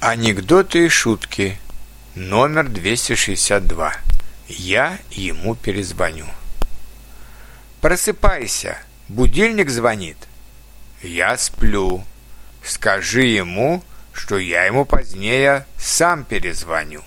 Анекдоты и шутки. Номер 262. Я ему перезвоню. Просыпайся, будильник звонит. Я сплю. Скажи ему, что я ему позднее сам перезвоню.